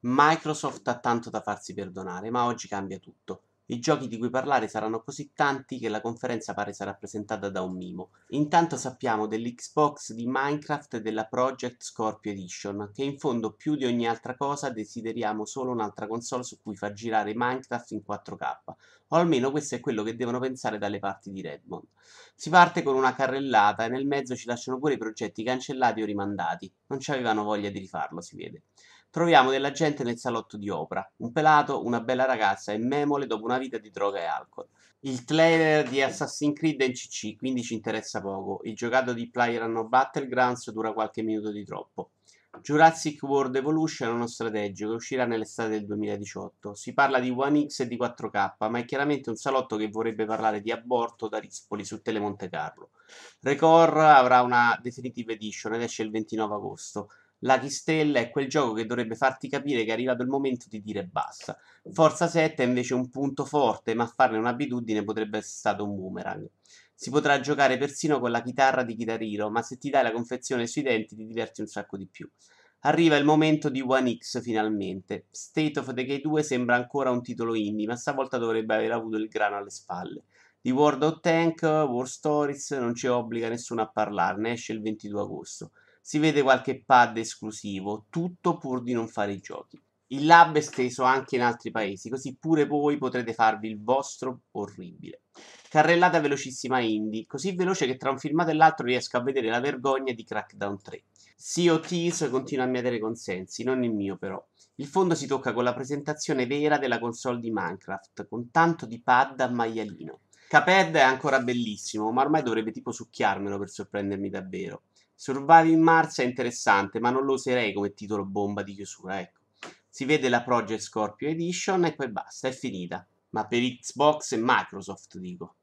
Microsoft ha tanto da farsi perdonare, ma oggi cambia tutto. I giochi di cui parlare saranno così tanti che la conferenza pare sarà presentata da un mimo. Intanto sappiamo dell'Xbox di Minecraft e della Project Scorpio Edition, che in fondo più di ogni altra cosa desideriamo solo un'altra console su cui far girare Minecraft in 4K, o almeno questo è quello che devono pensare dalle parti di Redmond. Si parte con una carrellata e nel mezzo ci lasciano pure i progetti cancellati o rimandati, non ci avevano voglia di rifarlo si vede. Troviamo della gente nel salotto di Oprah, un pelato, una bella ragazza e memole dopo una vita di droga e alcol. Il trailer di Assassin's Creed è in CC, quindi ci interessa poco. Il giocato di PlayerUnknown Battlegrounds dura qualche minuto di troppo. Jurassic World Evolution è uno strategico che uscirà nell'estate del 2018. Si parla di One X e di 4K, ma è chiaramente un salotto che vorrebbe parlare di aborto da Rispoli su Tele Monte Carlo. Record avrà una Definitive Edition ed esce il 29 agosto. La Chistella è quel gioco che dovrebbe farti capire che è arrivato il momento di dire basta. Forza 7 è invece un punto forte, ma farne un'abitudine potrebbe essere stato un boomerang. Si potrà giocare persino con la chitarra di Guitar Hero, ma se ti dai la confezione sui denti ti diverti un sacco di più. Arriva il momento di One X finalmente. State of Decay 2 sembra ancora un titolo indie, ma stavolta dovrebbe aver avuto il grano alle spalle. Di World of Tank, War Stories non ci obbliga nessuno a parlarne, esce il 22 agosto si vede qualche pad esclusivo, tutto pur di non fare i giochi. Il lab è esteso anche in altri paesi, così pure voi potrete farvi il vostro orribile. Carrellata velocissima indie, così veloce che tra un filmato e l'altro riesco a vedere la vergogna di Crackdown 3. Sea of Thieves continua a mietere consensi, non il mio però. Il fondo si tocca con la presentazione vera della console di Minecraft, con tanto di pad a maialino. Caped è ancora bellissimo, ma ormai dovrebbe tipo succhiarmelo per sorprendermi davvero. Surviving Mars è interessante, ma non lo userei come titolo bomba di chiusura, ecco. Si vede la Project Scorpio Edition e poi basta, è finita. Ma per Xbox e Microsoft, dico.